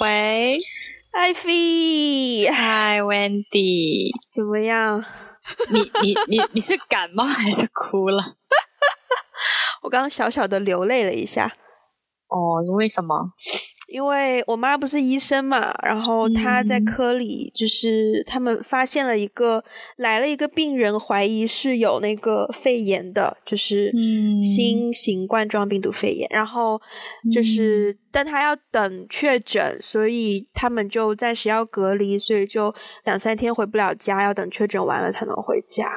喂，艾菲，嗨，Wendy，怎么样？你你你你是感冒还是哭了？我刚刚小小的流泪了一下。哦，因为什么？因为我妈不是医生嘛，然后她在科里，就是他们发现了一个来了一个病人，怀疑是有那个肺炎的，就是新型冠状病毒肺炎，然后就是但他要等确诊，所以他们就暂时要隔离，所以就两三天回不了家，要等确诊完了才能回家。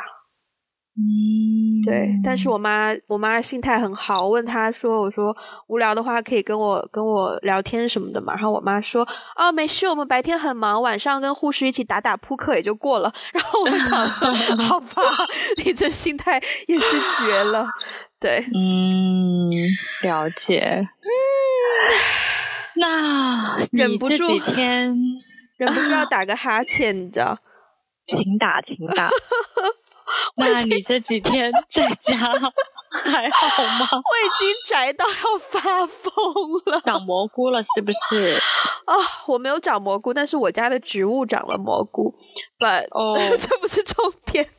嗯，对，但是我妈，我妈心态很好。我问她说：“我说无聊的话，可以跟我跟我聊天什么的嘛。”然后我妈说：“哦，没事，我们白天很忙，晚上跟护士一起打打扑克也就过了。”然后我就想：“好吧，你这心态也是绝了。”对，嗯，了解。嗯，那忍不住几天忍不住要打个哈欠，你知道？请打，请打。那你这几天在家还好吗？我已经宅到要发疯了，长蘑菇了是不是？啊、哦，我没有长蘑菇，但是我家的植物长了蘑菇。But 哦，这不是重点。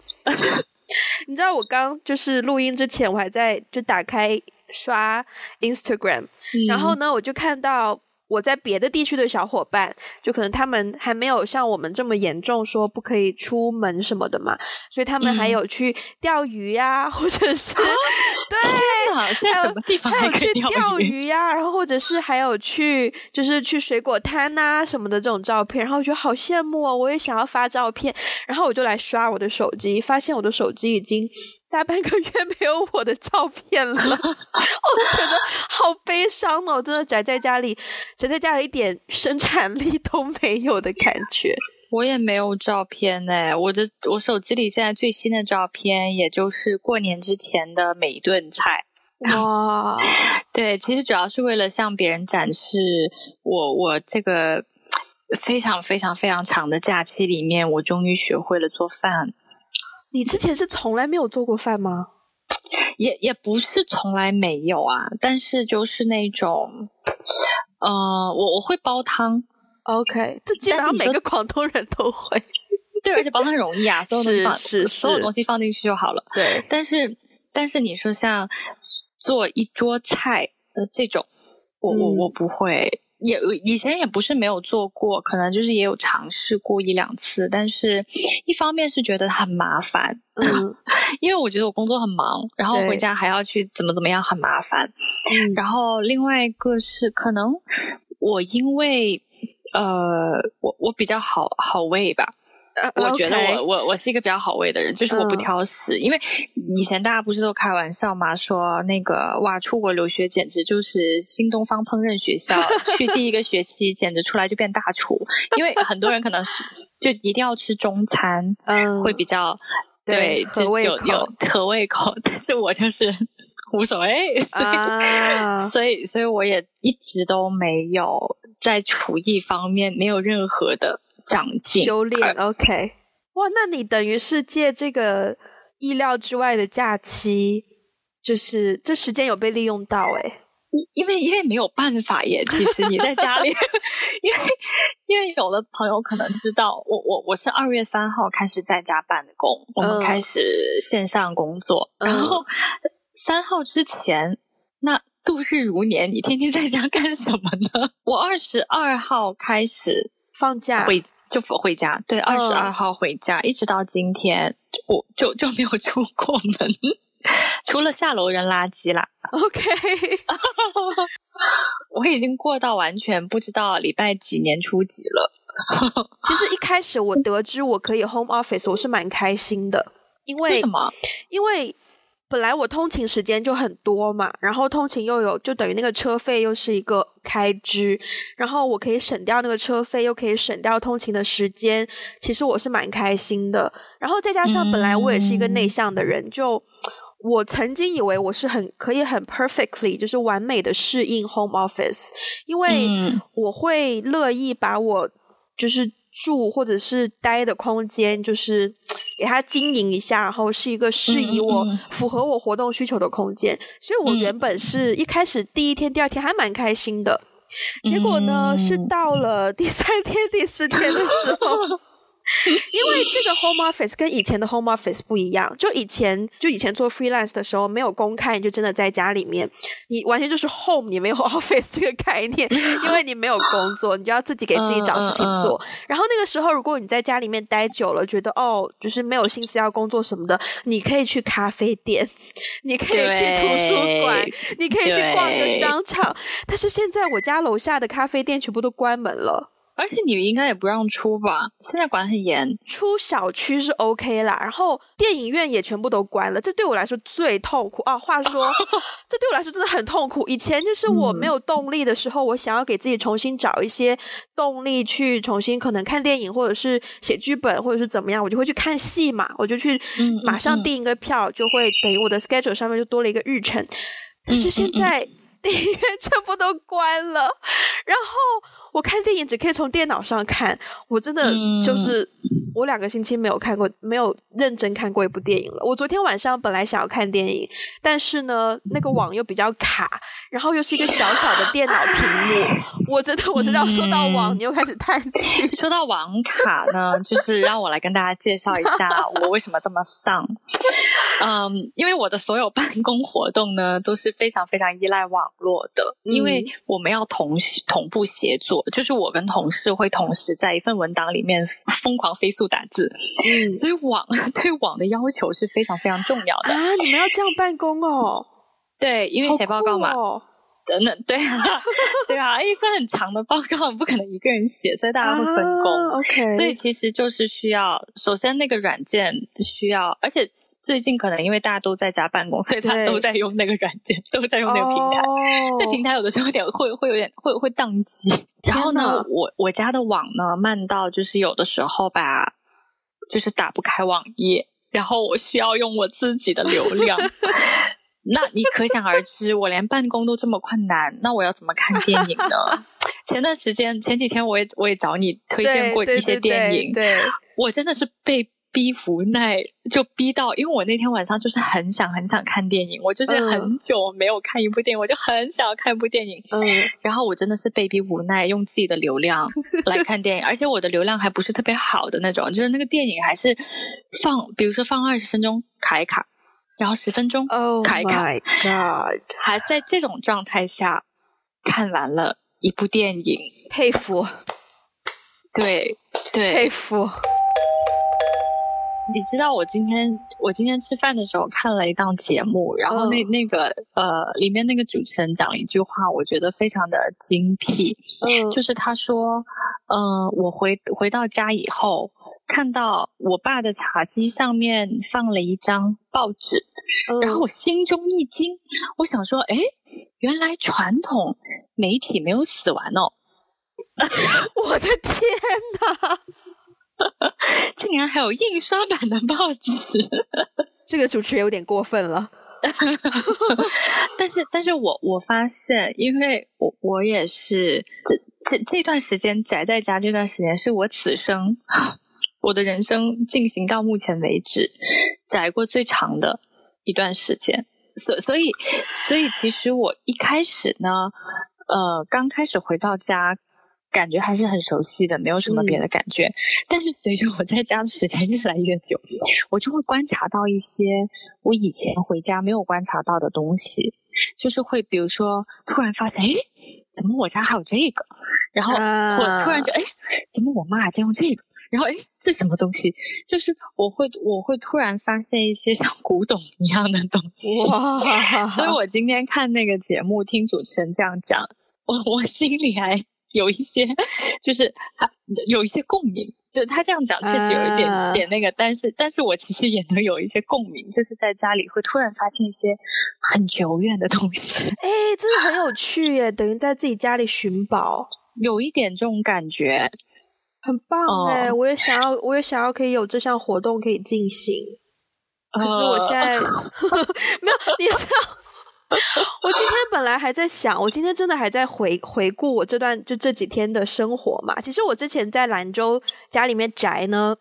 你知道我刚就是录音之前，我还在就打开刷 Instagram，、嗯、然后呢，我就看到。我在别的地区的小伙伴，就可能他们还没有像我们这么严重，说不可以出门什么的嘛，所以他们还有去钓鱼呀、啊，或者是、啊、对，还可以钓鱼？还有去钓鱼呀、啊，然后或者是还有去就是去水果摊呐、啊、什么的这种照片，然后我觉得好羡慕哦，我也想要发照片，然后我就来刷我的手机，发现我的手机已经。大半个月没有我的照片了，我觉得好悲伤哦！真的宅在家里，宅在家里一点生产力都没有的感觉。我也没有照片哎，我的我手机里现在最新的照片，也就是过年之前的每一顿菜。哇，对，其实主要是为了向别人展示我我这个非常非常非常长的假期里面，我终于学会了做饭。你之前是从来没有做过饭吗？也也不是从来没有啊，但是就是那种，呃，我我会煲汤，OK，这基本上每个广东人都会，对，而且煲汤很容易啊，所有东西放所有东西放进去就好了，对。但是但是你说像做一桌菜的这种，我、嗯、我我不会。也以前也不是没有做过，可能就是也有尝试过一两次，但是一方面是觉得很麻烦，嗯，因为我觉得我工作很忙，然后回家还要去怎么怎么样，很麻烦。嗯，然后另外一个是可能我因为呃，我我比较好好喂吧。Uh, okay. 我觉得我我我是一个比较好喂的人，就是我不挑食。Uh. 因为以前大家不是都开玩笑嘛，说那个哇，出国留学简直就是新东方烹饪学校，去第一个学期简直出来就变大厨。因为很多人可能就一定要吃中餐，嗯，会比较、uh. 对合胃口，有合胃口。但是我就是无所谓，啊，uh. 所以所以我也一直都没有在厨艺方面没有任何的。长进修炼，OK，哇，那你等于是借这个意料之外的假期，就是这时间有被利用到诶，因为因为没有办法耶，其实你在家里，因为因为有的朋友可能知道，我我我是二月三号开始在家办公，我们开始线上工作，嗯、然 后三号之前那度日如年，你天天在家干什么呢？我二十二号开始放假回。就回家，对，二十二号回家，嗯，一直到今天，我就就没有出过门，除了下楼扔垃圾啦。OK，我已经过到完全不知道礼拜几年初几了。其实一开始我得知我可以 home office，我是蛮开心的，因为，为什么？因为。本来我通勤时间就很多嘛，然后通勤又有，就等于那个车费又是一个开支，然后我可以省掉那个车费，又可以省掉通勤的时间，其实我是蛮开心的。然后再加上本来我也是一个内向的人，嗯、就我曾经以为我是很可以很 perfectly 就是完美的适应 home office，因为我会乐意把我就是。住或者是待的空间，就是给它经营一下，然后是一个适宜我、符合我活动需求的空间。所以我原本是一开始第一天、第二天还蛮开心的，结果呢，嗯、是到了第三天、第四天的时候。因为这个 home office 跟以前的 home office 不一样，就以前就以前做 freelance 的时候没有公开，你就真的在家里面，你完全就是 home，你没有 office 这个概念，因为你没有工作，你就要自己给自己找事情做。Uh, uh, uh. 然后那个时候，如果你在家里面待久了，觉得哦，就是没有心思要工作什么的，你可以去咖啡店，你可以去图书馆，你可以去逛个商场。但是现在我家楼下的咖啡店全部都关门了。而且你们应该也不让出吧？现在管很严，出小区是 OK 啦。然后电影院也全部都关了，这对我来说最痛苦啊！话说，这对我来说真的很痛苦。以前就是我没有动力的时候，嗯、我想要给自己重新找一些动力去重新可能看电影，或者是写剧本，或者是怎么样，我就会去看戏嘛。我就去马上订一个票，就会等于我的 schedule 上面就多了一个日程。但是现在 电影院全部都关了，然后。我看电影只可以从电脑上看，我真的就是我两个星期没有看过，没有认真看过一部电影了。我昨天晚上本来想要看电影，但是呢，那个网又比较卡，然后又是一个小小的电脑屏幕，我真的我知道说到网，你又开始叹气。说到网卡呢，就是让我来跟大家介绍一下我为什么这么丧。嗯，因为我的所有办公活动呢都是非常非常依赖网络的，因为我们要同时同步协作。就是我跟同事会同时在一份文档里面疯狂飞速打字，嗯，所以网 对网的要求是非常非常重要的啊！你们要这样办公哦？对，因为写报告嘛，等等、哦，对啊，对啊，一份很长的报告不可能一个人写，所以大家会分工。啊、OK，所以其实就是需要，首先那个软件需要，而且。最近可能因为大家都在家办公，所以他都在用那个软件，都在用那个平台。那、oh. 平台有的时候有点会会有点会会宕机。然后呢，我我家的网呢慢到就是有的时候吧，就是打不开网页，然后我需要用我自己的流量。那你可想而知，我连办公都这么困难，那我要怎么看电影呢？前段时间前几天我也我也找你推荐过一些电影，对，对，对，对，我真的是被。逼无奈，就逼到，因为我那天晚上就是很想很想看电影，我就是很久没有看一部电影，嗯、我就很想要看一部电影。嗯，然后我真的是被逼无奈，用自己的流量 来看电影，而且我的流量还不是特别好的那种，就是那个电影还是放，比如说放二十分钟卡一卡，然后十分钟卡一卡，Oh my God，还在这种状态下看完了一部电影，佩服，对对，佩服。你知道我今天我今天吃饭的时候看了一档节目，然后那那个呃里面那个主持人讲了一句话，我觉得非常的精辟。嗯，就是他说，嗯、呃，我回回到家以后，看到我爸的茶几上面放了一张报纸，嗯、然后我心中一惊，我想说，哎，原来传统媒体没有死完哦！我的天哪！竟然还有印刷版的报纸，这个主持人有点过分了。但是，但是我我发现，因为我我也是这这这段时间宅在家，这段时间是我此生我的人生进行到目前为止宅过最长的一段时间。所所以所以，其实我一开始呢，呃，刚开始回到家。感觉还是很熟悉的，没有什么别的感觉。嗯、但是随着我在家的时间越来越久，我就会观察到一些我以前回家没有观察到的东西，就是会比如说突然发现，哎，怎么我家还有这个？然后我突然觉得，哎，怎么我妈还在用这个？然后哎，这什么东西？就是我会我会突然发现一些像古董一样的东西。哇！所以我今天看那个节目，听主持人这样讲，我我心里还。有一些，就是他有一些共鸣，就他这样讲确实有一点、uh, 点那个，但是但是我其实也能有一些共鸣，就是在家里会突然发现一些很久远的东西，哎，真的很有趣耶，等于在自己家里寻宝，有一点这种感觉，很棒哎，uh, 我也想要，我也想要可以有这项活动可以进行，可是我现在、uh, 没有，你知道。我今天本来还在想，我今天真的还在回回顾我这段就这几天的生活嘛。其实我之前在兰州家里面宅呢，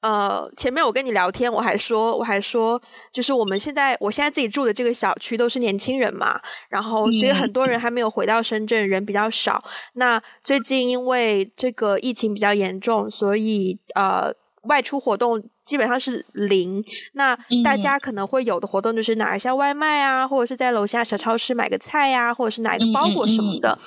呃，前面我跟你聊天，我还说，我还说，就是我们现在，我现在自己住的这个小区都是年轻人嘛，然后所以很多人还没有回到深圳，人比较少。那最近因为这个疫情比较严重，所以呃，外出活动。基本上是零，那大家可能会有的活动就是拿一下外卖啊，或者是在楼下小超市买个菜呀、啊，或者是拿一个包裹什么的，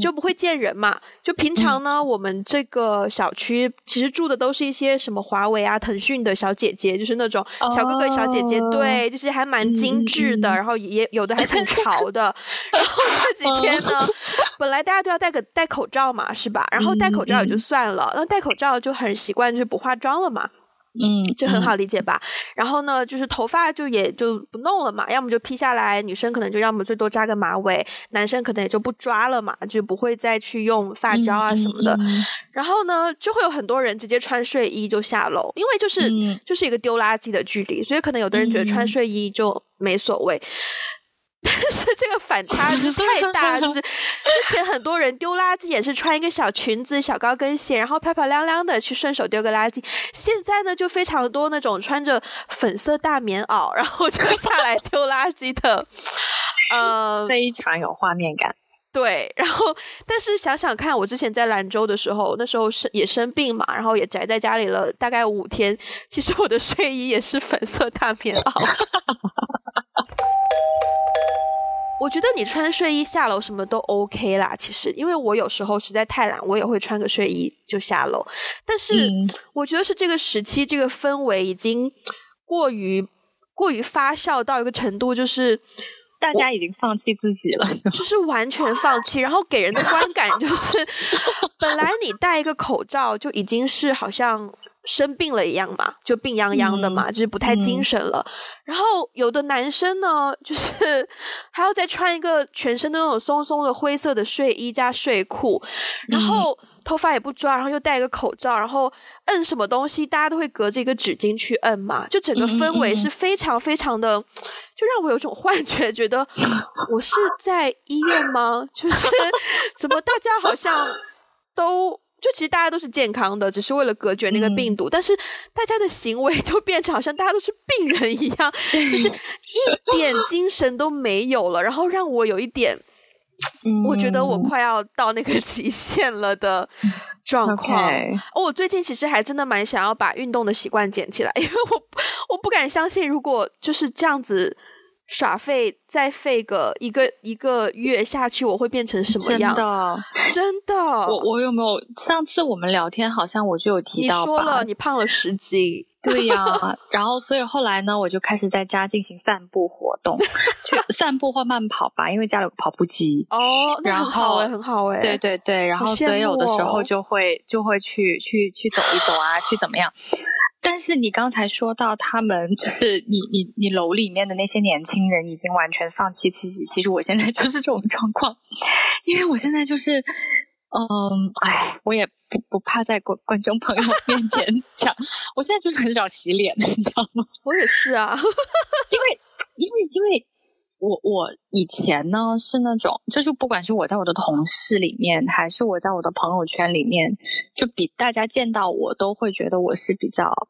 就不会见人嘛。就平常呢，嗯、我们这个小区其实住的都是一些什么华为啊、腾讯的小姐姐，就是那种小哥哥、小姐姐，哦、对，就是还蛮精致的，嗯、然后也有的还挺潮的。然后这几天呢，本来大家都要戴个戴口罩嘛，是吧？然后戴口罩也就算了，那、嗯、戴口罩就很习惯，就是不化妆了嘛。嗯，就很好理解吧？嗯、然后呢，就是头发就也就不弄了嘛，要么就披下来，女生可能就要么最多扎个马尾，男生可能也就不抓了嘛，就不会再去用发胶啊什么的。嗯嗯嗯、然后呢，就会有很多人直接穿睡衣就下楼，因为就是、嗯、就是一个丢垃圾的距离，所以可能有的人觉得穿睡衣就没所谓。但是这个反差 就太大，就是 之前很多人丢垃圾也是穿一个小裙子、小高跟鞋，然后漂漂亮亮的去顺手丢个垃圾。现在呢，就非常多那种穿着粉色大棉袄，然后就下来丢垃圾的，呃，非常有画面感。对，然后但是想想看，我之前在兰州的时候，那时候生也生病嘛，然后也宅在家里了大概五天。其实我的睡衣也是粉色大棉袄。我觉得你穿睡衣下楼什么都 OK 啦，其实，因为我有时候实在太懒，我也会穿个睡衣就下楼。但是，嗯、我觉得是这个时期这个氛围已经过于过于发酵到一个程度，就是大家已经放弃自己了，就是完全放弃，然后给人的观感就是，本来你戴一个口罩就已经是好像。生病了一样嘛，就病殃殃的嘛，嗯、就是不太精神了。嗯、然后有的男生呢，就是还要再穿一个全身的那种松松的灰色的睡衣加睡裤，然后头发也不抓，然后又戴一个口罩，然后摁什么东西，大家都会隔着一个纸巾去摁嘛，就整个氛围是非常非常的，就让我有种幻觉，觉得我是在医院吗？就是 怎么大家好像都。就其实大家都是健康的，只是为了隔绝那个病毒，嗯、但是大家的行为就变成好像大家都是病人一样，嗯、就是一点精神都没有了，然后让我有一点，嗯、我觉得我快要到那个 极限了的状况。哦，我最近其实还真的蛮想要把运动的习惯捡起来，因为我我不敢相信，如果就是这样子。耍废再废个一个一个月下去，我会变成什么样？真的，真的。我我有没有上次我们聊天，好像我就有提到，你说了你胖了十斤。对呀、啊，然后所以后来呢，我就开始在家进行散步活动，去散步或慢跑吧，因为家里有个跑步机。哦，那很好哎，很好哎。对对对，然后所以有的时候就会就会去去去走一走啊，去怎么样？但是你刚才说到他们，就是你你你楼里面的那些年轻人已经完全放弃自己。其实我现在就是这种状况，因为我现在就是，嗯，哎，我也不不怕在观观众朋友 面前讲，我现在就是很少洗脸，你知道吗？我也是啊，因为因为因为我我以前呢是那种，就是不管是我在我的同事里面，还是我在我的朋友圈里面，就比大家见到我都会觉得我是比较。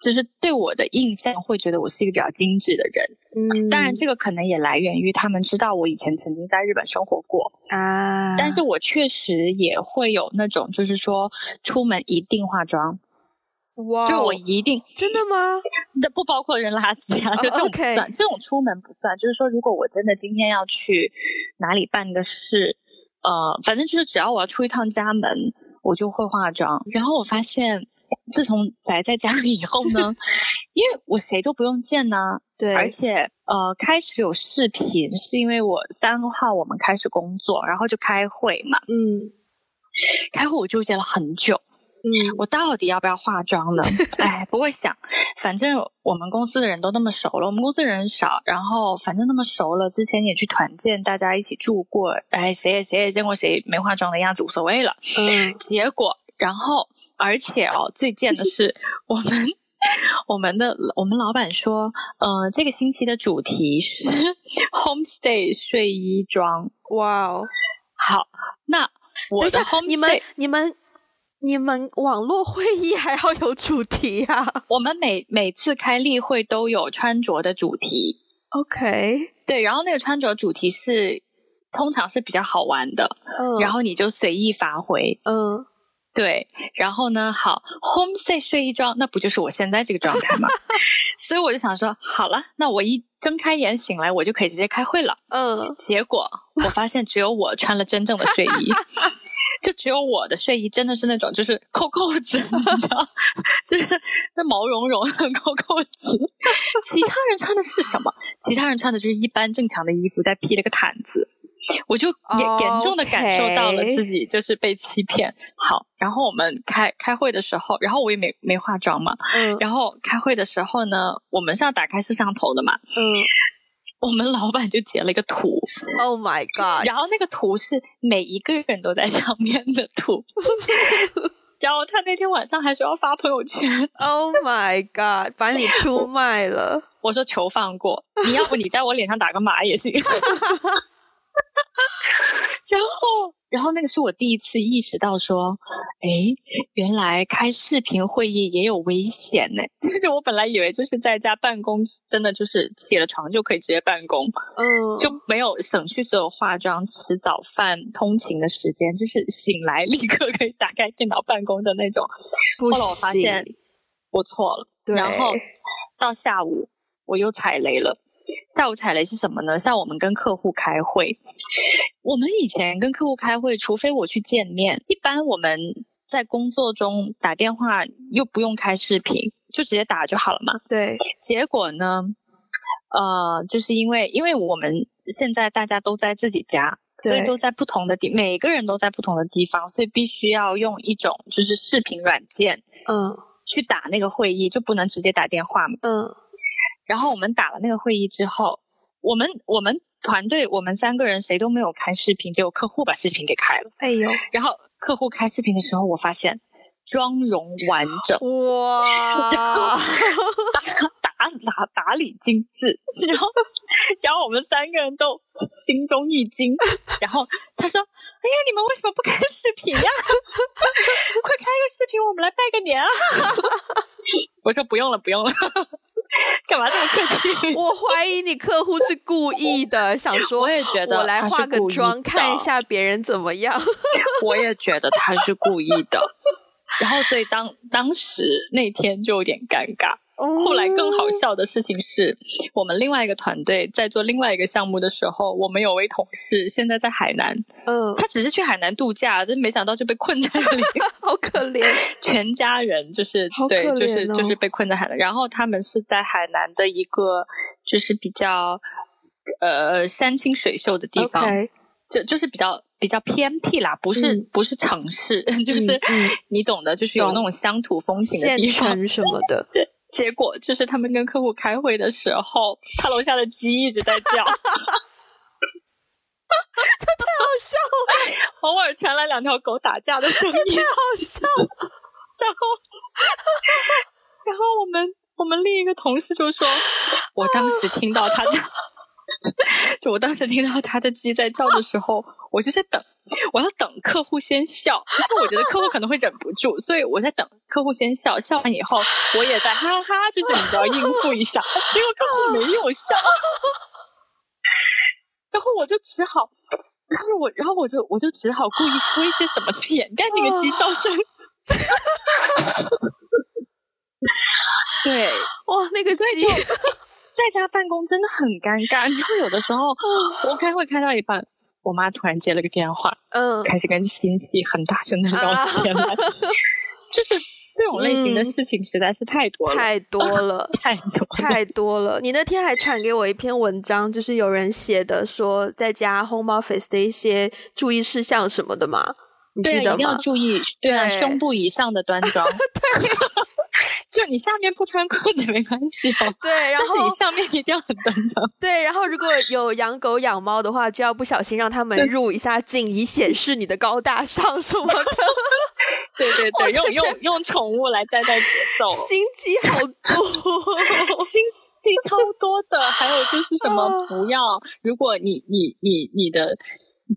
就是对我的印象会觉得我是一个比较精致的人，嗯，当然这个可能也来源于他们知道我以前曾经在日本生活过啊，但是我确实也会有那种就是说出门一定化妆，哇，就我一定真的吗？那不包括扔垃圾啊，就这种不算，oh, okay. 这种出门不算，就是说如果我真的今天要去哪里办个事，呃，反正就是只要我要出一趟家门，我就会化妆，然后我发现。自从宅在家里以后呢，因为我谁都不用见呢，对，而且呃，开始有视频是因为我三号我们开始工作，然后就开会嘛，嗯，开会我纠结了很久，嗯，我到底要不要化妆呢？哎，不会想，反正我们公司的人都那么熟了，我们公司人少，然后反正那么熟了，之前也去团建，大家一起住过，哎，谁也谁也见过谁没化妆的样子，无所谓了，嗯，结果然后。而且哦，最贱的 是，我们我们的我们老板说，呃，这个星期的主题是 homestay 睡衣装。哇哦，好，那我的 homestay，你们你们你们网络会议还要有主题呀、啊？我们每每次开例会都有穿着的主题。OK，对，然后那个穿着主题是通常是比较好玩的，嗯，然后你就随意发挥，嗯，对，然后呢，好，homestay 睡衣装，那不就是我现在这个状态吗？所以我就想说，好了，那我一睁开眼醒来，我就可以直接开会了。嗯，结果我发现只有我穿了真正的睡衣。就只有我的睡衣真的是那种，就是扣扣子，你知道，就是那毛茸茸的扣扣子。其他人穿的是什么？其他人穿的就是一般正常的衣服，再披了个毯子。我就严严重的感受到了自己就是被欺骗。好，然后我们开开会的时候，然后我也没没化妆嘛，嗯，然后开会的时候呢，我们是要打开摄像头的嘛，嗯。我们老板就截了一个图，Oh my god！然后那个图是每一个人都在上面的图，然后他那天晚上还说要发朋友圈，Oh my god！把你出卖了我，我说求放过，你要不你在我脸上打个码也行。然后，然后那个是我第一次意识到说，哎，原来开视频会议也有危险呢。就是我本来以为就是在家办公，真的就是起了床就可以直接办公，嗯，就没有省去所有化妆、吃早饭、通勤的时间，就是醒来立刻可以打开电脑办公的那种。后来我发现我错了，对。然后到下午我又踩雷了。下午踩雷是什么呢？像我们跟客户开会，我们以前跟客户开会，除非我去见面，一般我们在工作中打电话又不用开视频，就直接打就好了嘛。对。结果呢，呃，就是因为因为我们现在大家都在自己家，所以都在不同的地，每个人都在不同的地方，所以必须要用一种就是视频软件，嗯，去打那个会议，就不能直接打电话嘛。嗯。然后我们打了那个会议之后，我们我们团队我们三个人谁都没有开视频，结果客户把视频给开了。哎呦！然后客户开视频的时候，我发现妆容完整，哇，然后打打打打理精致，然后然后我们三个人都心中一惊。然后他说：“哎呀，你们为什么不开视频呀？快开个视频，我们来拜个年啊！” 我说：“不用了，不用了。” 干嘛这么客气？我怀疑你客户是故意的，想说我也觉得，我来化个妆看一下别人怎么样。我也觉得他是故意的，然后所以当当时那天就有点尴尬。后来更好笑的事情是，我们另外一个团队在做另外一个项目的时候，我们有位同事现在在海南，嗯，他只是去海南度假，真没想到就被困在那里，好可怜，全家人就是对，就是就是被困在海南，然后他们是在海南的一个就是比较呃山清水秀的地方，okay. 就就是比较比较偏僻啦，不是、嗯、不是城市，就是、嗯、你懂的，就是有那种乡土风情的地方，县城什么的。结果就是他们跟客户开会的时候，他楼下的鸡一直在叫，这太好笑了。偶尔传来两条狗打架的声音，太好笑了。然后，然后我们我们另一个同事就说，我当时听到他的，就我当时听到他的鸡在叫的时候，我就在等。我要等客户先笑，因为我觉得客户可能会忍不住，所以我在等客户先笑。笑完以后，我也在哈哈，就是你知道应付一下。结果客户没有笑，然后我就只好，然后我，然后我就我就只好故意说一些什么去掩盖那个鸡叫声。对，哇，那个所以就在家办公真的很尴尬，然后有的时候 我开会开到一半。我妈突然接了个电话，嗯，开始跟亲戚很大声的聊起天来，啊、就是这种类型的事情实在是太多了，嗯、太多了，太多了，太多了。你那天还传给我一篇文章，就是有人写的，说在家 home office 的一些注意事项什么的嘛，你记得吗？对，一定要注意，对啊，对胸部以上的端庄。对就你下面不穿裤子没关系哦，对，然后你上面一定要很端庄。对，然后如果有养狗养猫的话，就要不小心让他们入一下镜，以显示你的高大上什么的。对对对，用用用宠物来带带节奏，心机好多，心机超多的。还有就是什么，不要，如果你你你你的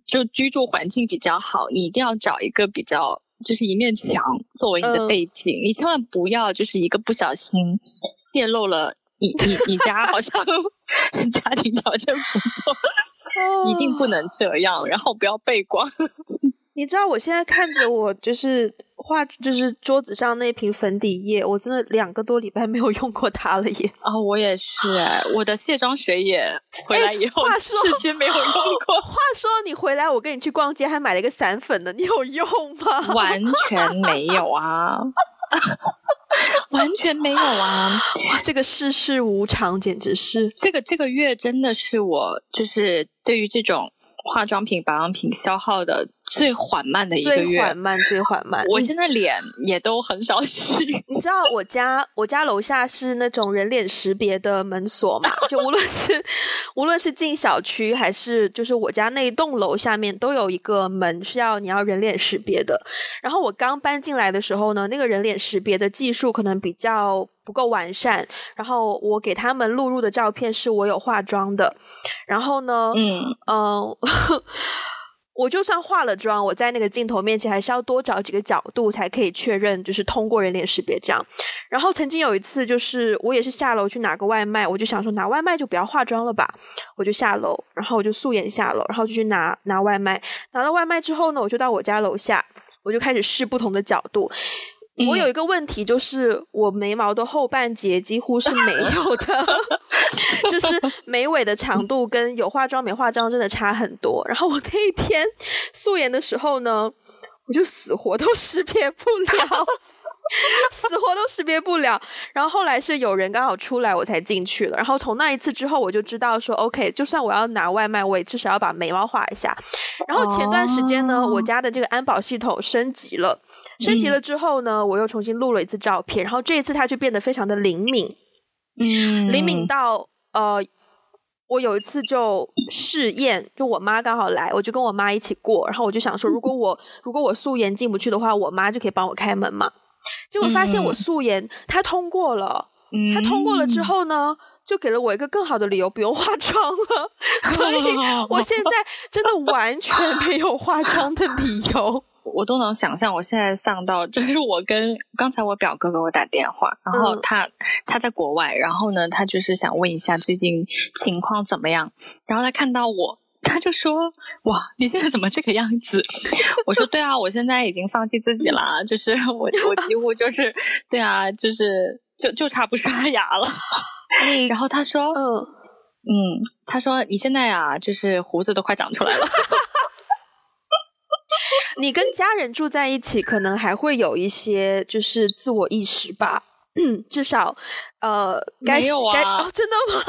就居住环境比较好，你一定要找一个比较。就是一面墙作为你的背景，嗯、你千万不要就是一个不小心泄露了你你你家好像 家庭条件不错，哦、一定不能这样，然后不要背光。你知道我现在看着我就是画，就是桌子上那瓶粉底液，我真的两个多礼拜没有用过它了耶！啊、哦，我也是哎，我的卸妆水也回来以后，话说至今没有用过。话说你回来，我跟你去逛街还买了一个散粉呢，你有用吗？完全没有啊，完全没有啊！哇，这个世事无常，简直是这个这个月真的是我就是对于这种。化妆品、保养品消耗的最缓慢的一个月，最缓慢、最缓慢。我现在脸也都很少洗。你知道我家我家楼下是那种人脸识别的门锁嘛？就无论是无论是进小区还是就是我家那一栋楼下面都有一个门是要你要人脸识别的。然后我刚搬进来的时候呢，那个人脸识别的技术可能比较不够完善。然后我给他们录入的照片是我有化妆的。然后呢，嗯嗯。呃我就算化了妆，我在那个镜头面前还是要多找几个角度才可以确认，就是通过人脸识别这样。然后曾经有一次，就是我也是下楼去拿个外卖，我就想说拿外卖就不要化妆了吧，我就下楼，然后我就素颜下楼，然后就去拿拿外卖。拿了外卖之后呢，我就到我家楼下，我就开始试不同的角度。我有一个问题，就是我眉毛的后半截几乎是没有的，就是眉尾的长度跟有化妆没化妆真的差很多。然后我那一天素颜的时候呢，我就死活都识别不了。死活都识别不了，然后后来是有人刚好出来，我才进去了。然后从那一次之后，我就知道说，OK，就算我要拿外卖，我也至少要把眉毛画一下。然后前段时间呢，oh. 我家的这个安保系统升级了，升级了之后呢，我又重新录了一次照片，然后这一次它就变得非常的灵敏，嗯，灵敏到呃，我有一次就试验，就我妈刚好来，我就跟我妈一起过，然后我就想说，如果我如果我素颜进不去的话，我妈就可以帮我开门嘛。结果发现我素颜，他、嗯、通过了。他、嗯、通过了之后呢，就给了我一个更好的理由，不用化妆了。所以我现在真的完全没有化妆的理由。我都能想象，我现在丧到就是 我跟刚才我表哥给我打电话，然后他、嗯、他在国外，然后呢，他就是想问一下最近情况怎么样。然后他看到我。他就说：“哇，你现在怎么这个样子？” 我说：“对啊，我现在已经放弃自己了，就是 我我几乎就是对啊，就是就就差不刷牙了。”然后他说：“嗯嗯，他说你现在啊，就是胡子都快长出来了。”你跟家人住在一起，可能还会有一些就是自我意识吧。嗯，至少，呃，该没有啊该？哦，真的吗？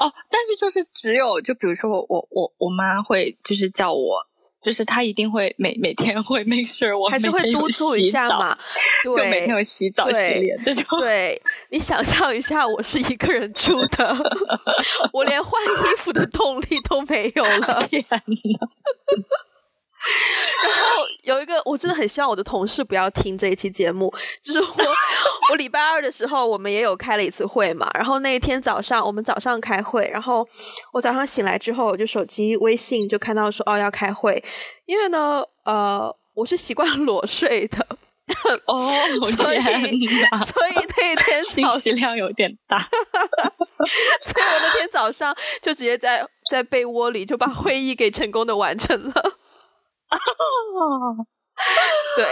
哦，但是就是只有，就比如说我我我我妈会就是叫我，就是她一定会每每天会 make sure 我还是会督促一下嘛，对，就每天有洗澡洗脸这种。对，你想象一下，我是一个人住的，我连换衣服的动力都没有了。天哪！然后有一个，我真的很希望我的同事不要听这一期节目。就是我，我礼拜二的时候，我们也有开了一次会嘛。然后那一天早上，我们早上开会，然后我早上醒来之后，我就手机微信就看到说哦要开会，因为呢，呃，我是习惯裸睡的哦，所以所以那一天信息量有点大，所以我那天早上就直接在在被窝里就把会议给成功的完成了。哦，对，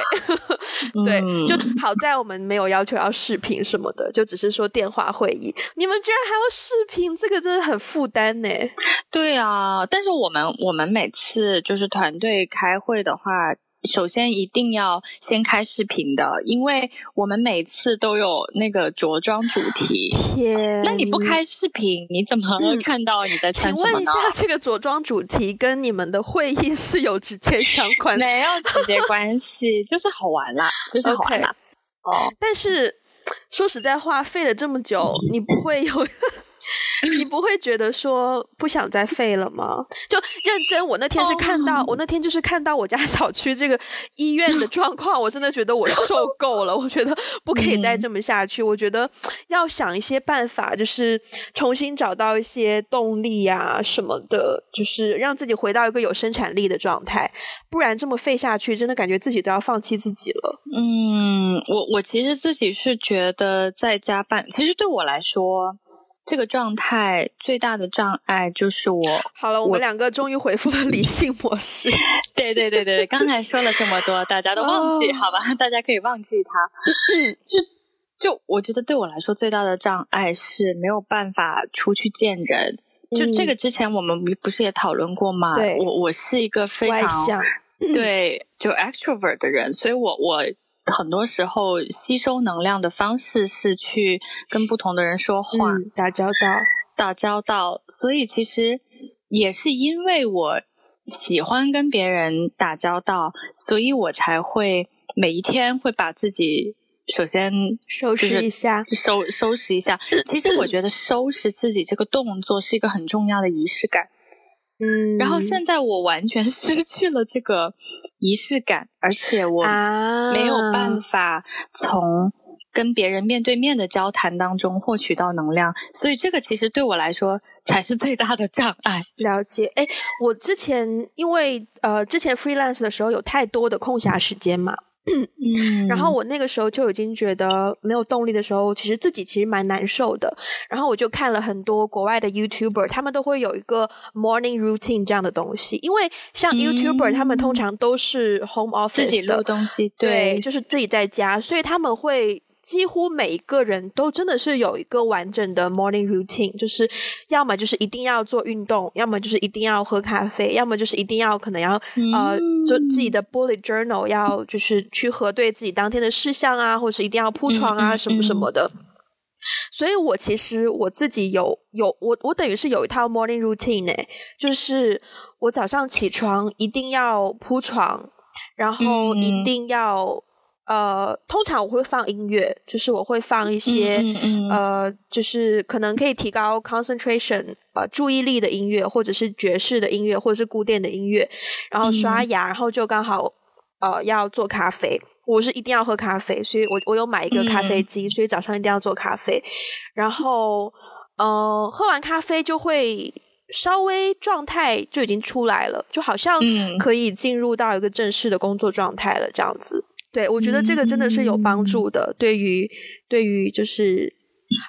对，就好在我们没有要求要视频什么的，就只是说电话会议。你们居然还要视频，这个真的很负担呢。对啊，但是我们我们每次就是团队开会的话。首先一定要先开视频的，因为我们每次都有那个着装主题。天，那你不开视频，你怎么看到你在穿什么呢？请问一下，这个着装主题跟你们的会议是有直接相关的？没有直接关系，就是好玩啦，就是好玩啦。哦，但是说实在话，费了这么久，你不会有你不会觉得说不想再废了吗？就认真，我那天是看到，我那天就是看到我家小区这个医院的状况，我真的觉得我受够了，我觉得不可以再这么下去，我觉得要想一些办法，就是重新找到一些动力啊什么的，就是让自己回到一个有生产力的状态，不然这么废下去，真的感觉自己都要放弃自己了。嗯，我我其实自己是觉得在家办，其实对我来说。这个状态最大的障碍就是我。好了，我们两个终于恢复了理性模式。对对对对，刚才说了这么多，大家都忘记，oh. 好吧？大家可以忘记它。就就我觉得对我来说最大的障碍是没有办法出去见人。就这个之前我们不是也讨论过吗？对，我我是一个非常外向，对，就 extrovert 的人，所以我我。很多时候吸收能量的方式是去跟不同的人说话，嗯、打交道，打交道。所以其实也是因为我喜欢跟别人打交道，所以我才会每一天会把自己首先收拾一下，收收拾一下。其实我觉得收拾自己这个动作是一个很重要的仪式感。嗯，然后现在我完全 失去了这个仪式感，而且我没有办法从跟别人面对面的交谈当中获取到能量，所以这个其实对我来说才是最大的障碍。了解，哎，我之前因为呃之前 freelance 的时候有太多的空暇时间嘛。嗯，然后我那个时候就已经觉得没有动力的时候，其实自己其实蛮难受的。然后我就看了很多国外的 YouTuber，他们都会有一个 morning routine 这样的东西。因为像 YouTuber，他们通常都是 home office 的，自己录东西，对，对，就是自己在家，所以他们会。几乎每一个人都真的是有一个完整的 morning routine，就是要么就是一定要做运动，要么就是一定要喝咖啡，要么就是一定要可能要、嗯、呃就自己的 bullet journal，要就是去核对自己当天的事项啊，或者是一定要铺床啊、嗯、什么什么的。所以我其实我自己有有我我等于是有一套 morning routine 呢，就是我早上起床一定要铺床，然后一定要。呃，通常我会放音乐，就是我会放一些嗯嗯嗯呃，就是可能可以提高 concentration 呃注意力的音乐，或者是爵士的音乐，或者是古典的音乐。然后刷牙，嗯、然后就刚好呃要做咖啡。我是一定要喝咖啡，所以我我有买一个咖啡机，嗯、所以早上一定要做咖啡。然后呃，喝完咖啡就会稍微状态就已经出来了，就好像可以进入到一个正式的工作状态了，这样子。对，我觉得这个真的是有帮助的。嗯、对于对于就是，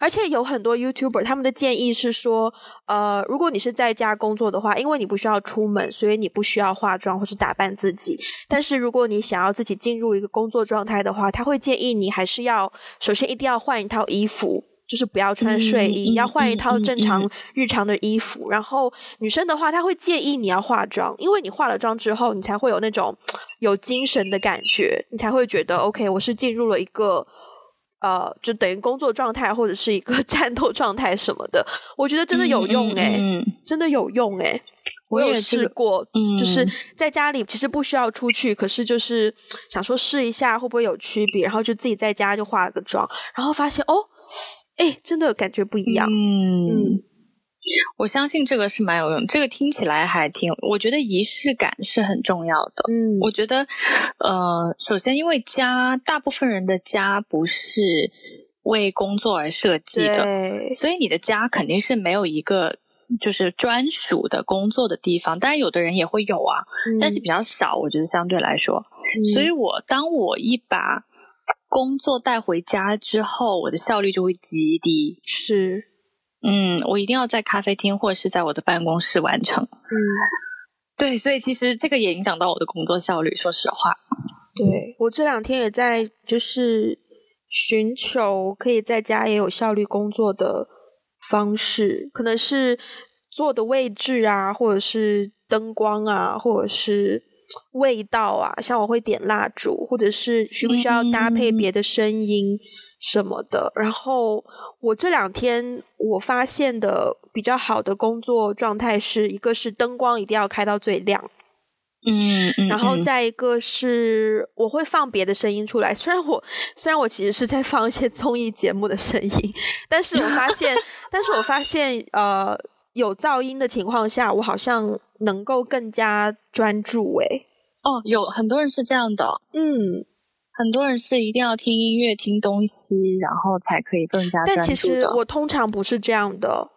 而且有很多 YouTuber 他们的建议是说，呃，如果你是在家工作的话，因为你不需要出门，所以你不需要化妆或是打扮自己。但是如果你想要自己进入一个工作状态的话，他会建议你还是要首先一定要换一套衣服。就是不要穿睡衣，嗯、要换一套正常日常的衣服。然后女生的话，她会建议你要化妆，因为你化了妆之后，你才会有那种有精神的感觉，你才会觉得 OK，我是进入了一个呃，就等于工作状态或者是一个 战斗状态什么的。我觉得真的有用诶、欸嗯嗯嗯、真的有用诶、欸、我有试过，嗯、就是在家里其实不需要出去，可是就是想说试一下会不会有区别，然后就自己在家就化了个妆，然后发现哦。哎，真的感觉不一样。嗯，嗯，我相信这个是蛮有用。这个听起来还挺，我觉得仪式感是很重要的。嗯，我觉得，呃，首先因为家，大部分人的家不是为工作而设计的，对所以你的家肯定是没有一个就是专属的工作的地方。当然，有的人也会有啊，嗯，但是比较少。我觉得相对来说，嗯，所以我当我一把。工作带回家之后，我的效率就会极低。是，嗯，我一定要在咖啡厅或者是在我的办公室完成。嗯，对，所以其实这个也影响到我的工作效率。说实话，对，我这两天也在就是寻求可以在家也有效率工作的方式，可能是坐的位置啊，或者是灯光啊，或者是。味道啊，像我会点蜡烛，或者是需不需要搭配别的声音什么的。嗯、然后我这两天我发现的比较好的工作状态是一个是灯光一定要开到最亮，嗯，嗯，然后再一个是我会放别的声音出来，虽然我虽然我其实是在放一些综艺节目的声音，但是我发现，但是我发现，呃，有噪音的情况下，我好像能够更加专注。诶，哦，有很多人是这样的，嗯，很多人是一定要听音乐、听东西，然后才可以更加专注。但其实我通常不是这样的。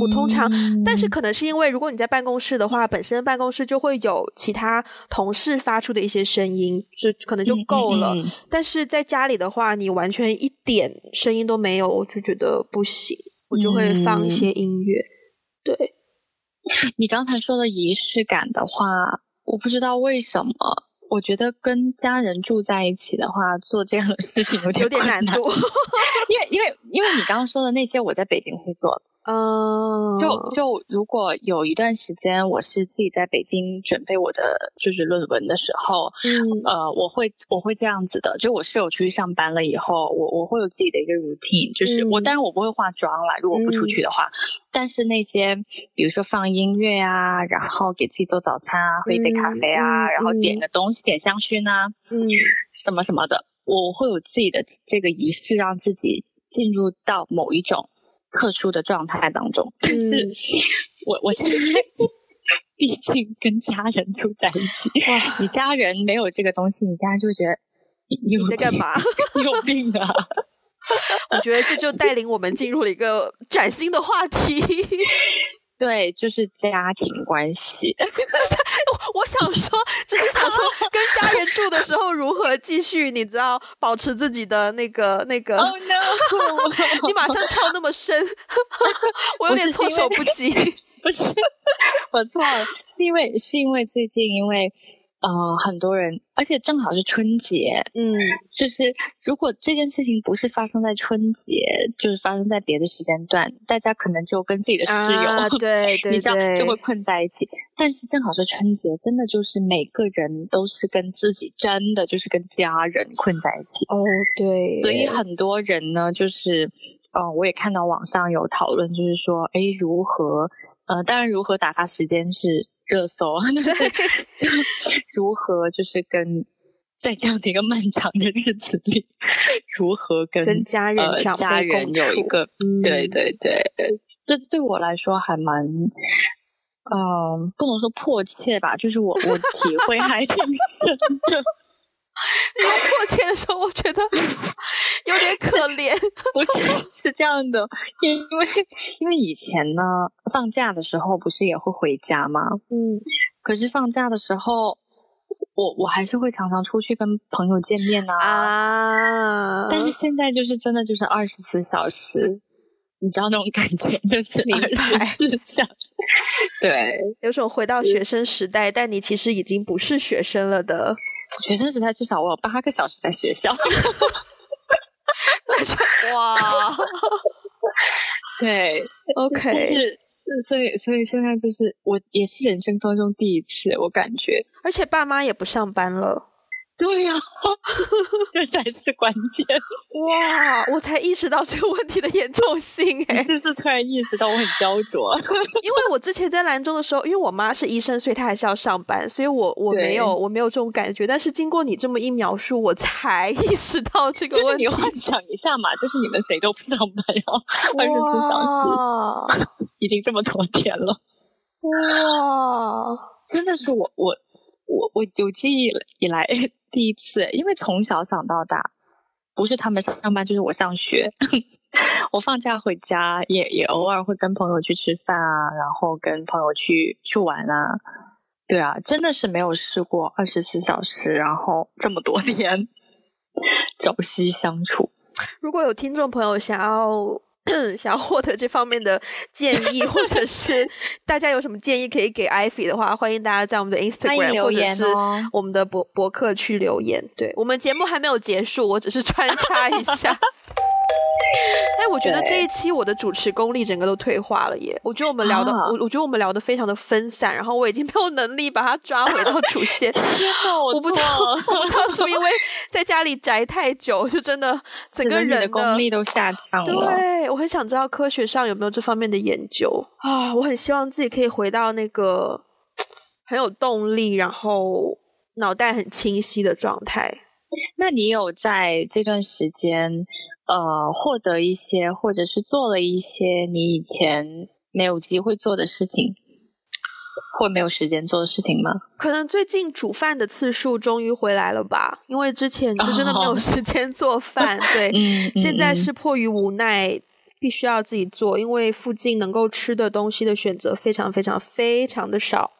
我通常，嗯，但是可能是因为，如果你在办公室的话，本身办公室就会有其他同事发出的一些声音，就可能就够了。嗯嗯嗯。但是在家里的话，你完全一点声音都没有，我就觉得不行，我就会放一些音乐。嗯。对，你刚才说的仪式感的话，我不知道为什么，我觉得跟家人住在一起的话，做这样的事情有点有点难度，因为因为因为你刚刚说的那些，我在北京会做。嗯，就就如果有一段时间我是自己在北京准备我的就是论文的时候，嗯，呃，我会我会这样子的，就我室友出去上班了以后，我我会有自己的一个 routine，就是我、嗯、当然我不会化妆啦，如果不出去的话，嗯、但是那些比如说放音乐啊，然后给自己做早餐啊，喝一杯咖啡啊，嗯、然后点个东西，点香薰啊，嗯，什么什么的，我会有自己的这个仪式，让自己进入到某一种。特殊的状态当中，就是 我我现在毕竟跟家人住在一起，哇，你家人没有这个东西，你家人就会觉得你，你在干嘛？你有病啊！我觉得这就带领我们进入了一个崭新的话题。对，就是家庭关系。我想说，只是想说，跟家人住的时候如何继续，你知道，保持自己的那个那个。Oh no！你马上跳那么深，我有点措手不及。不是，我错了，是因为是因为最近因为。呃，很多人，而且正好是春节，嗯，就是如果这件事情不是发生在春节，就是发生在别的时间段，大家可能就跟自己的室友，啊、对对对，你知道就会困在一起。但是正好是春节，真的就是每个人都是跟自己，真的就是跟家人困在一起。哦，对，所以很多人呢，就是，呃，我也看到网上有讨论，就是说，哎，如何，呃，当然如何打发时间是。热搜，就是 就如何就是跟在这样的一个漫长的日子里，如何跟跟家人、呃、家人有一个、嗯、对对对，这对我来说还蛮嗯、呃，不能说迫切吧，就是我我体会还挺深的。你说迫切的时候，我觉得可怜。不是是这样的，因为因为以前呢，放假的时候不是也会回家吗？嗯。可是放假的时候，我我还是会常常出去跟朋友见面啊。啊。但是现在就是真的就是二十四小时，你知道那种感觉，就是二十四小时。对，有种回到学生时代，但你其实已经不是学生了的。学生时代至少我有八个小时在学校，那 就哇，对，OK，是，所以所以现在就是我也是人生当中第一次，我感觉，而且爸妈也不上班了。对呀、啊，这才是关键哇！我才意识到这个问题的严重性哎，你是不是突然意识到我很焦灼？因为我之前在兰州的时候，因为我妈是医生，所以她还是要上班，所以我我没有我没有这种感觉。但是经过你这么一描述，我才意识到这个问题。就是、你幻想一下嘛，就是你们谁都不上班呀，二十四小时，已经这么多天了，哇！真的是我我我我有记忆以来。第一次，因为从小长到大，不是他们上班就是我上学。我放假回家也也偶尔会跟朋友去吃饭啊，然后跟朋友去去玩啊。对啊，真的是没有试过二十四小时，然后这么多 天 朝夕相处。如果有听众朋友想要。想要获得这方面的建议，或者 是大家有什么建议可以给 Ivy 的话，欢迎大家在我们的 Instagram、哦、或者是我们的博博客去留言。对，我们节目还没有结束，我只是穿插一下。哎，我觉得这一期我的主持功力整个都退化了耶！我觉得我们聊的，我、啊、我觉得我们聊的非常的分散，然后我已经没有能力把它抓回到主线。我，我不知道，我不知道是不是因为在家里宅太久，就真的整个人的，的功力都下降了。对，我很想知道科学上有没有这方面的研究啊！我很希望自己可以回到那个很有动力，然后脑袋很清晰的状态。那你有在这段时间，呃，获得一些，或者是做了一些你以前没有机会做的事情，或没有时间做的事情吗？可能最近煮饭的次数终于回来了吧，因为之前就真的没有时间做饭。Oh. 对，嗯，现在是迫于无奈，必须要自己做，因为附近能够吃的东西的选择非常非常非常的少。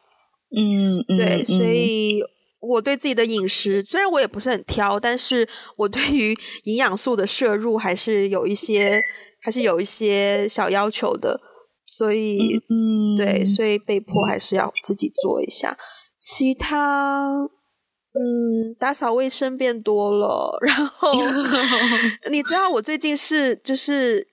嗯，对，嗯，所以。我对自己的饮食，虽然我也不是很挑，但是我对于营养素的摄入还是有一些，还是有一些小要求的。所以，嗯，对，所以被迫还是要自己做一下。其他，嗯，打扫卫生变多了，然后 你知道我最近是就是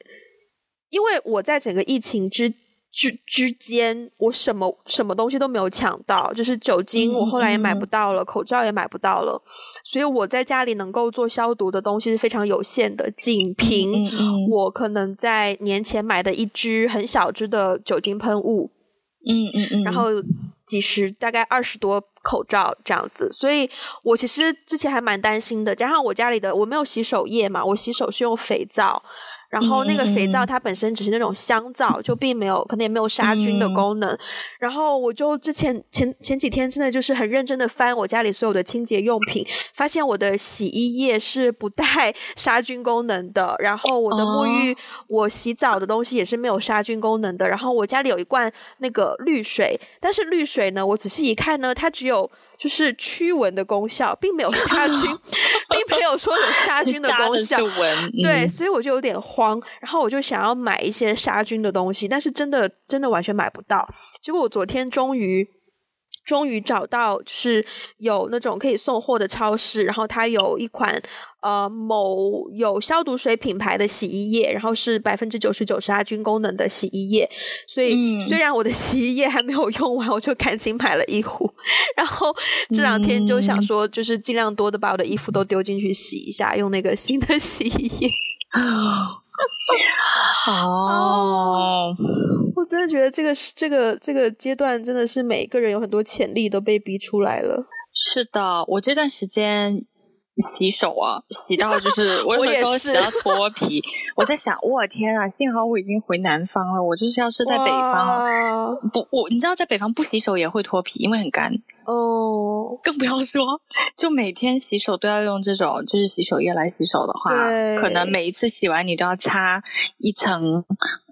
因为我在整个疫情之。之之间，我什么什么东西都没有抢到，就是酒精，我后来也买不到了，嗯、口罩也买不到了，所以我在家里能够做消毒的东西是非常有限的，仅凭我可能在年前买的一支很小支的酒精喷雾，嗯嗯嗯，然后几十大概二十多口罩这样子，所以我其实之前还蛮担心的，加上我家里的我没有洗手液嘛，我洗手是用肥皂。然后那个肥皂它本身只是那种香皂，就并没有可能也没有杀菌的功能。然后我就之前前前几天真的就是很认真的翻我家里所有的清洁用品，发现我的洗衣液是不带 杀菌功能的。然后我的沐浴，我洗澡的东西也是没有杀菌功能的。然后我家里有一罐那个滤水，但是滤水呢，我仔细一看呢，它只有。就是驱蚊的功效，并没有杀菌，并没有说有杀菌的功效。蚊，对，所以我就有点慌，然后我就想要买一些杀菌的东西，但是真的真的完全买不到。结果我昨天终于。终于找到，就是有那种可以送货的超市，然后它有一款呃某有消毒水品牌的洗衣液，然后是百分之九十九杀菌功能的洗衣液。所以、嗯、虽然我的洗衣液还没有用完，我就赶紧买了一壶。然后这两天就想说，就是尽量多的把我的衣服都丢进去洗一下，用那个新的洗衣液。哦，我真的觉得这个是这个这个阶段真的是每个人有很多潜力都被逼出来了。是的，我这段时间洗手啊，洗到就是 我有时候洗到脱皮。我，我在想，我天啊，幸好我已经回南方了，我就是要是在北方，不，我你知道在北方不洗手也会脱皮，因为很干。哦，更不要说，就每天洗手都要用这种就是洗手液来洗手的话，可能每一次洗完你都要擦一层，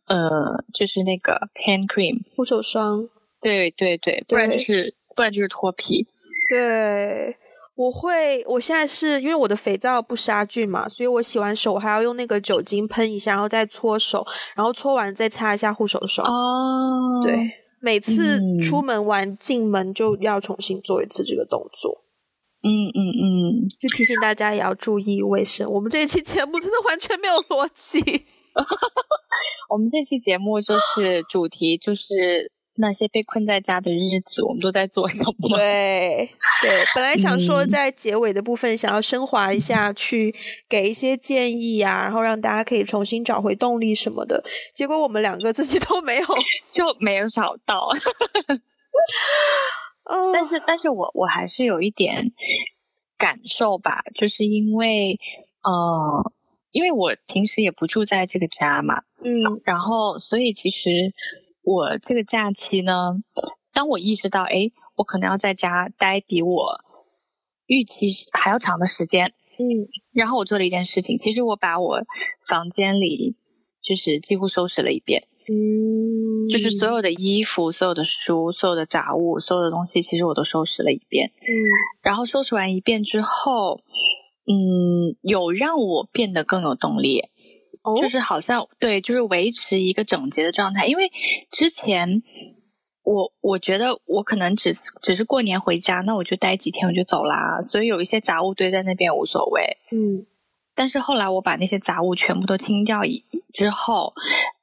呃，就是那个 hand cream 护手霜。对对对，不然就是不然就是脱皮。对，我会，我现在是因为我的肥皂不杀菌嘛，所以我洗完手我还要用那个酒精喷一下，然后再搓手，然后搓完再擦一下护手霜。哦，对。每次出门完、嗯、进门就要重新做一次这个动作，嗯嗯嗯，就提醒大家也要注意卫生。我们这一期节目真的完全没有逻辑。我们这期节目就是 主题就是。那些被困在家的日子，我们都在做什么？对对，本来想说在结尾的部分想要升华一下，嗯、去给一些建议啊，然后让大家可以重新找回动力什么的。结果我们两个自己都没有，就没有找到。哦，但是，但是我我还是有一点感受吧，就是因为呃，因为我平时也不住在这个家嘛，嗯，然后所以其实。我这个假期呢，当我意识到，哎，我可能要在家待比我预期还要长的时间，嗯，然后我做了一件事情，其实我把我房间里就是几乎收拾了一遍，嗯，就是所有的衣服、所有的书、所有的杂物、所有的东西，其实我都收拾了一遍，嗯，然后收拾完一遍之后，嗯，有让我变得更有动力。就是好像对，就是维持一个整洁的状态。因为之前我我觉得我可能只只是过年回家，那我就待几天我就走啦，所以有一些杂物堆在那边无所谓。嗯，但是后来我把那些杂物全部都清掉以之后，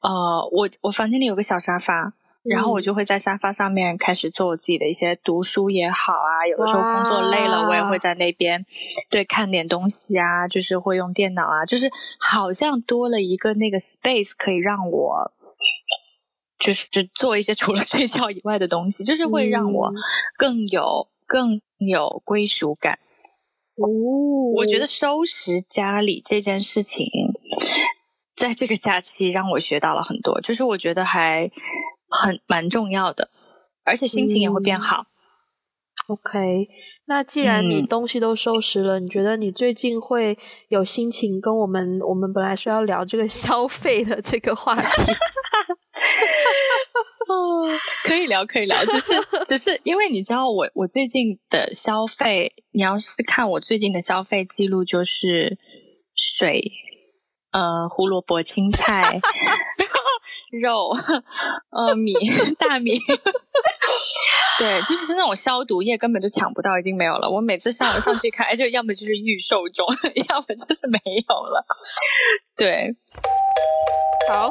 呃，我我房间里有个小沙发。然后我就会在沙发上面开始做我自己的一些读书也好啊，有的时候工作累了，我也会在那边对看点东西啊，就是会用电脑啊，就是好像多了一个那个 space 可以让我就是做一些除了睡觉以外的东西，就是会让我更有、嗯、更有归属感。哦，我觉得收拾家里这件事情，在这个假期让我学到了很多，就是我觉得还很蛮重要的，而且心情也会变好。嗯 OK，那既然你东西都收拾了，嗯，你觉得你最近会有心情跟我们？我们本来说要聊这个 消费的这个话题，哦，可以聊，可以聊，只是只是因为你知道我我最近的消费，你要是看我最近的消费记录，就是水，呃，胡萝卜、青菜。肉，呃，米，大米，对，就是那种消毒液根本就抢不到，已经没有了。我每次上上去看，就要么就是预售中，要么就是没有了。对，好，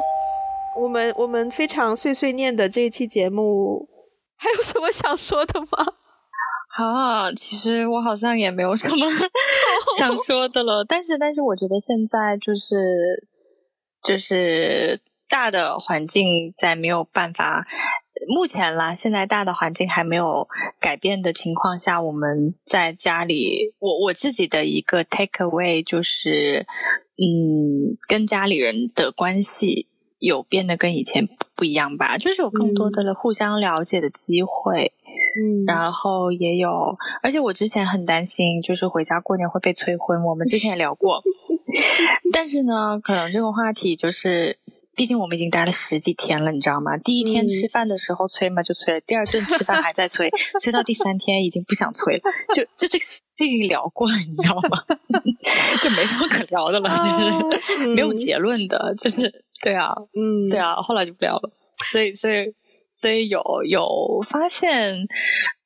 我们我们非常碎碎念的这一期节目，还有什么想说的吗？好，其实我好像也没有什么想说的了，但是但是我觉得现在就是就是。大的环境在没有办法，目前啦，现在大的环境还没有改变的情况下，我们在家里，我我自己的一个 take away 就是，嗯，跟家里人的关系有变得跟以前不一样吧，就是有更多的互相了解的机会，嗯，然后也有，而且我之前很担心，就是回家过年会被催婚，我们之前也聊过，但是呢，可能这个话题就是。毕竟我们已经待了十几天了，你知道吗？第一天吃饭的时候催嘛就催了，第二顿吃饭还在催，催到第三天已经不想催了，就就这个这个聊过了，你知道吗？就没什么可聊的了，就是没有结论的，就是对啊，嗯，对啊，后来就不聊了，所以所以所以有有发现。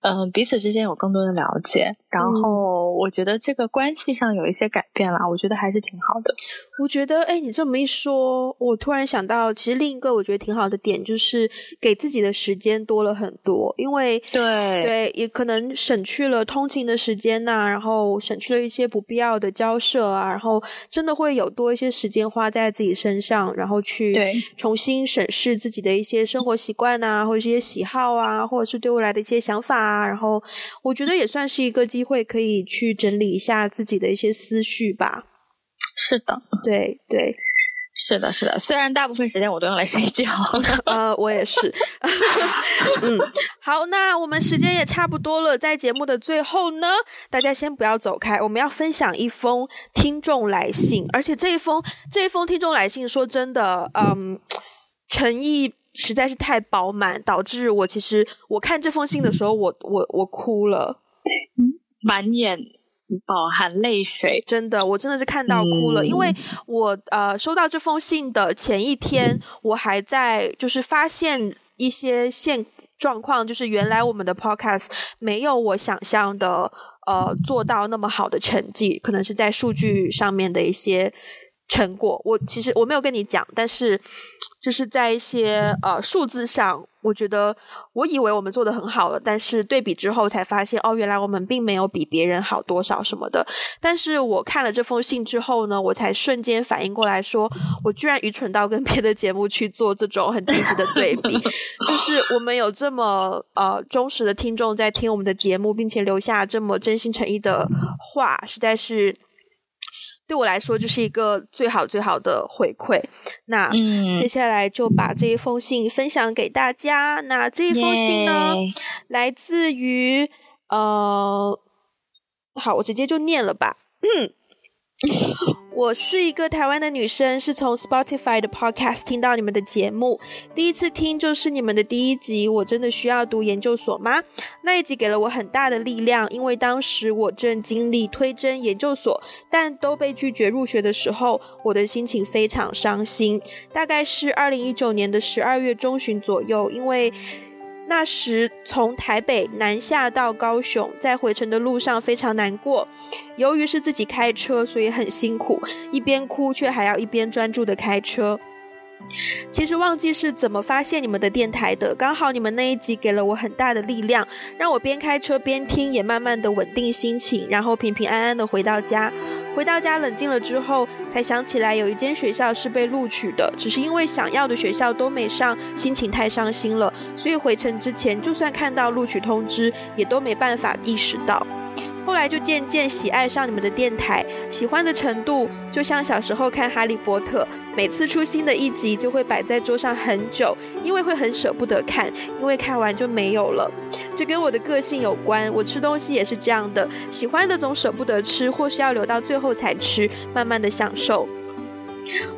嗯，彼此之间有更多的了解，然后我觉得这个关系上有一些改变了，我觉得还是挺好的。我觉得，哎，你这么一说，我突然想到，其实另一个我觉得挺好的点就是给自己的时间多了很多，因为对对，也可能省去了通勤的时间呐、啊，然后省去了一些不必要的交涉啊，然后真的会有多一些时间花在自己身上，然后去重新审视自己的一些生活习惯啊，或者是一些喜好啊，或者是对未来的一些想法啊。啊，然后我觉得也算是一个机会，可以去整理一下自己的一些思绪吧。是的，对对，是的，是的。虽然大部分时间我都用来睡觉，呃，我也是。嗯，好，那我们时间也差不多了，在节目的最后呢，大家先不要走开，我们要分享一封听众来信，而且这一封这一封听众来信，说真的，嗯，诚意。实在是太饱满，导致我其实我看这封信的时候，我我我哭了，满眼饱含泪水。真的，我真的是看到哭了，嗯、因为我呃收到这封信的前一天，我还在就是发现一些现状况，就是原来我们的 podcast 没有我想象的呃做到那么好的成绩，可能是在数据上面的一些成果。我其实我没有跟你讲，但是。就是在一些呃数字上，我觉得我以为我们做得很好了，但是对比之后才发现，哦，原来我们并没有比别人好多少什么的。但是我看了这封信之后呢，我才瞬间反应过来说，我居然愚蠢到跟别的节目去做这种很低级的对比。就是我们有这么呃忠实的听众在听我们的节目，并且留下这么真心诚意的话，实在是。对我来说，就是一个最好最好的回馈。那接下来就把这一封信分享给大家。那这一封信呢来自于呃，好，我直接就念了吧。嗯。我是一个台湾的女生，是从 Spotify 的 Podcast 听到你们的节目，第一次听就是你们的第一集。我真的需要读研究所吗？那一集给了我很大的力量，因为当时我正经历推甄研究所，但都被拒绝入学的时候，我的心情非常伤心。大概是二零一九年的十二月中旬左右，因为。那时从台北南下到高雄，在回程的路上非常难过。由于是自己开车，所以很辛苦，一边哭却还要一边专注的开车。其实忘记是怎么发现你们的电台的，刚好你们那一集给了我很大的力量，让我边开车边听，也慢慢的稳定心情，然后平平安安的回到家。回到家冷静了之后，才想起来有一间学校是被录取的，只是因为想要的学校都没上，心情太伤心了，所以回程之前就算看到录取通知，也都没办法意识到。后来就渐渐喜爱上你们的电台，喜欢的程度就像小时候看《哈利波特》，每次出新的一集就会摆在桌上很久，因为会很舍不得看，因为看完就没有了。这跟我的个性有关，我吃东西也是这样的，喜欢的总舍不得吃，或是要留到最后才吃，慢慢的享受。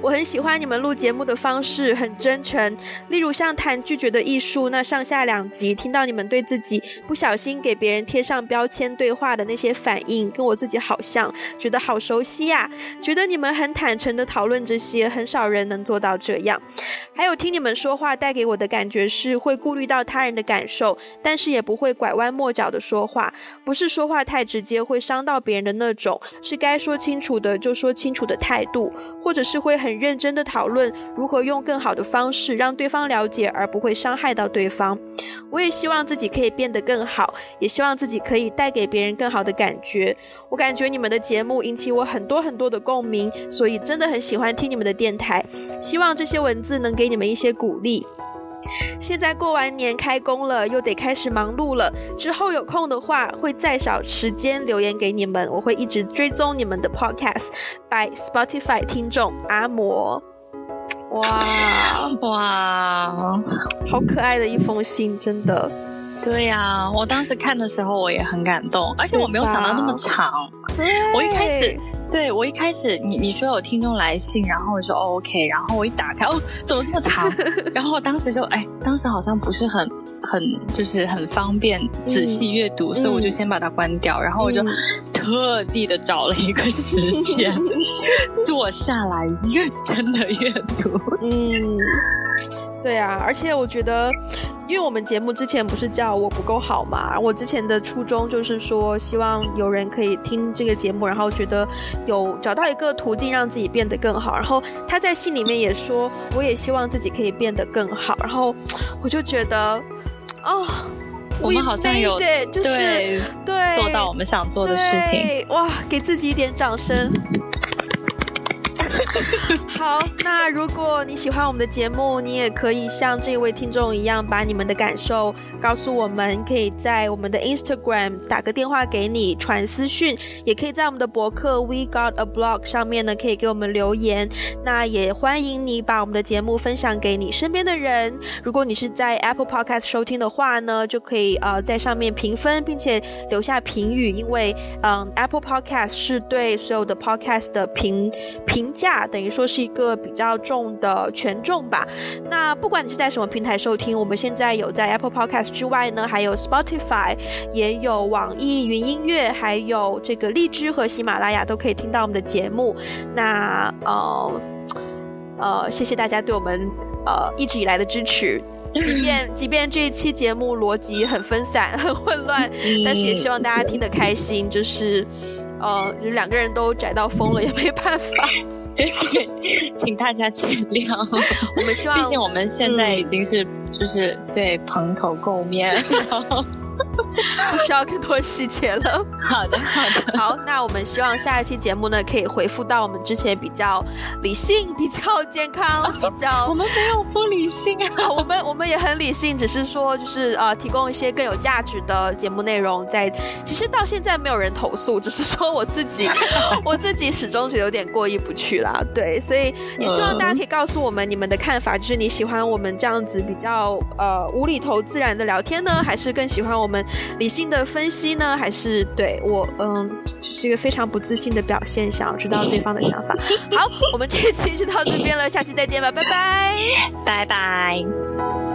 我很喜欢你们录节目的方式，很真诚。例如像谈拒绝的艺术那上下两集，听到你们对自己不小心给别人贴上标签对话的那些反应，跟我自己好像，觉得好熟悉呀。觉得你们很坦诚地讨论这些，很少人能做到这样。还有听你们说话带给我的感觉是会顾虑到他人的感受，但是也不会拐弯抹角的说话，不是说话太直接会伤到别人的那种，是该说清楚的就说清楚的态度，或者是。会很认真的讨论如何用更好的方式让对方了解，而不会伤害到对方。我也希望自己可以变得更好，也希望自己可以带给别人更好的感觉。我感觉你们的节目引起我很多很多的共鸣，所以真的很喜欢听你们的电台。希望这些文字能给你们一些鼓励。现在过完年开工了，又得开始忙碌了。之后有空的话，会再找时间留言给你们。我会一直追踪你们的 Podcast by Spotify 听众阿摩。哇哇，好可爱的一封信，真的。对呀、啊，我当时看的时候我也很感动，而且我没有想到那么长。我一开始。对，我一开始你你说有听众来信，然后我说、哦、OK，然后我一打开，哦，怎么这么长？然后我当时就哎，当时好像不是很很就是很方便仔细阅读，嗯、所以我就先把它关掉，然后我就特地的找了一个时间、嗯、坐下来认真的阅读。嗯。对啊，而且我觉得，因为我们节目之前不是叫我不够好嘛，我之前的初衷就是说，希望有人可以听这个节目，然后觉得有找到一个途径让自己变得更好。然后他在信里面也说，我也希望自己可以变得更好。然后我就觉得，哦，我们好像有对，就是对，做到我们想做的事情，哇，给自己一点掌声。好，那如果你喜欢我们的节目，你也可以像这位听众一样，把你们的感受告诉我们。可以在我们的 Instagram 打个电话给你，传私讯，也可以在我们的博客 We Got a Blog 上面呢，可以给我们留言。那也欢迎你把我们的节目分享给你身边的人。如果你是在 Apple Podcast 收听的话呢，就可以呃在上面评分，并且留下评语，因为嗯 Apple Podcast 是对所有的 Podcast 的评评价等于说是一个比较重的权重吧。那不管你是在什么平台收听，我们现在有在 Apple Podcast 之外呢，还有 Spotify，也有网易云音乐，还有这个荔枝和喜马拉雅都可以听到我们的节目。那呃呃，谢谢大家对我们呃一直以来的支持。即便即便这一期节目逻辑很分散、很混乱，但是也希望大家听得开心。就是。呃，就是两个人都宅到疯了，也没办法。对，请大家见谅。我们希望，毕竟我们现在已经是，嗯、就是对蓬头垢面。然后 不需要更多细节了。好的，好的。好，那我们希望下一期节目呢，可以回复到我们之前比较理性、比较健康、比较……我们没有不理性啊，我们我们也很理性，只是说就是呃，提供一些更有价值的节目内容在。在其实到现在没有人投诉，只是说我自己，我自己始终觉得有点过意不去啦。对，所以也希望大家可以告诉我们你们的看法，就是你喜欢我们这样子比较呃无厘头自然的聊天呢，还是更喜欢我们？理性的分析呢，还是对我嗯，就是一个非常不自信的表现，想要知道对方的想法。好，我们这一期就到这边了，下期再见吧，拜拜，拜拜。